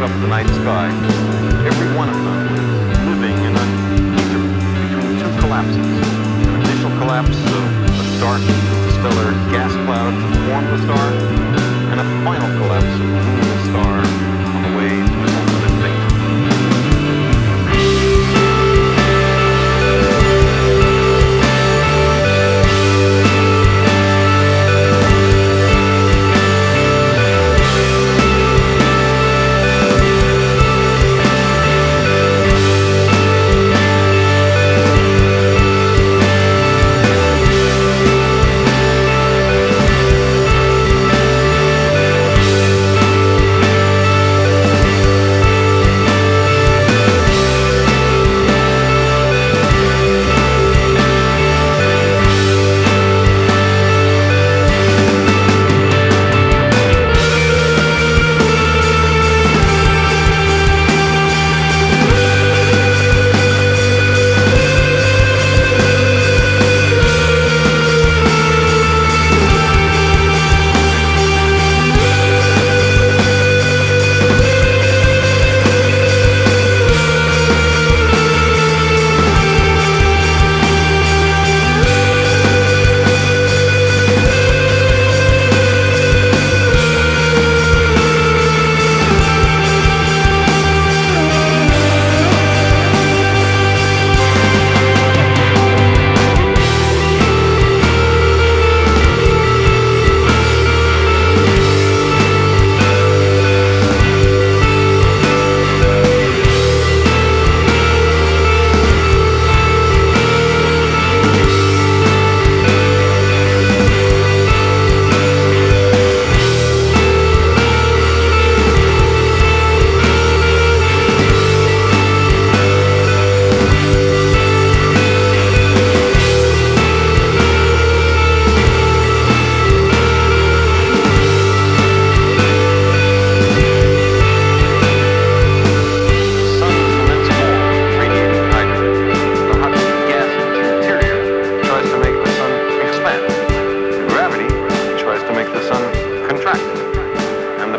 look up at the night sky, every one of them is living in a ether between two collapses. An initial collapse of a dark stellar gas cloud to form the star, and a final collapse of luminous star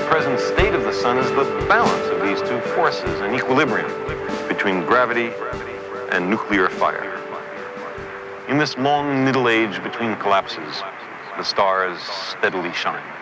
the present state of the sun is the balance of these two forces, an equilibrium between gravity and nuclear fire. In this long middle age between collapses, the stars steadily shine.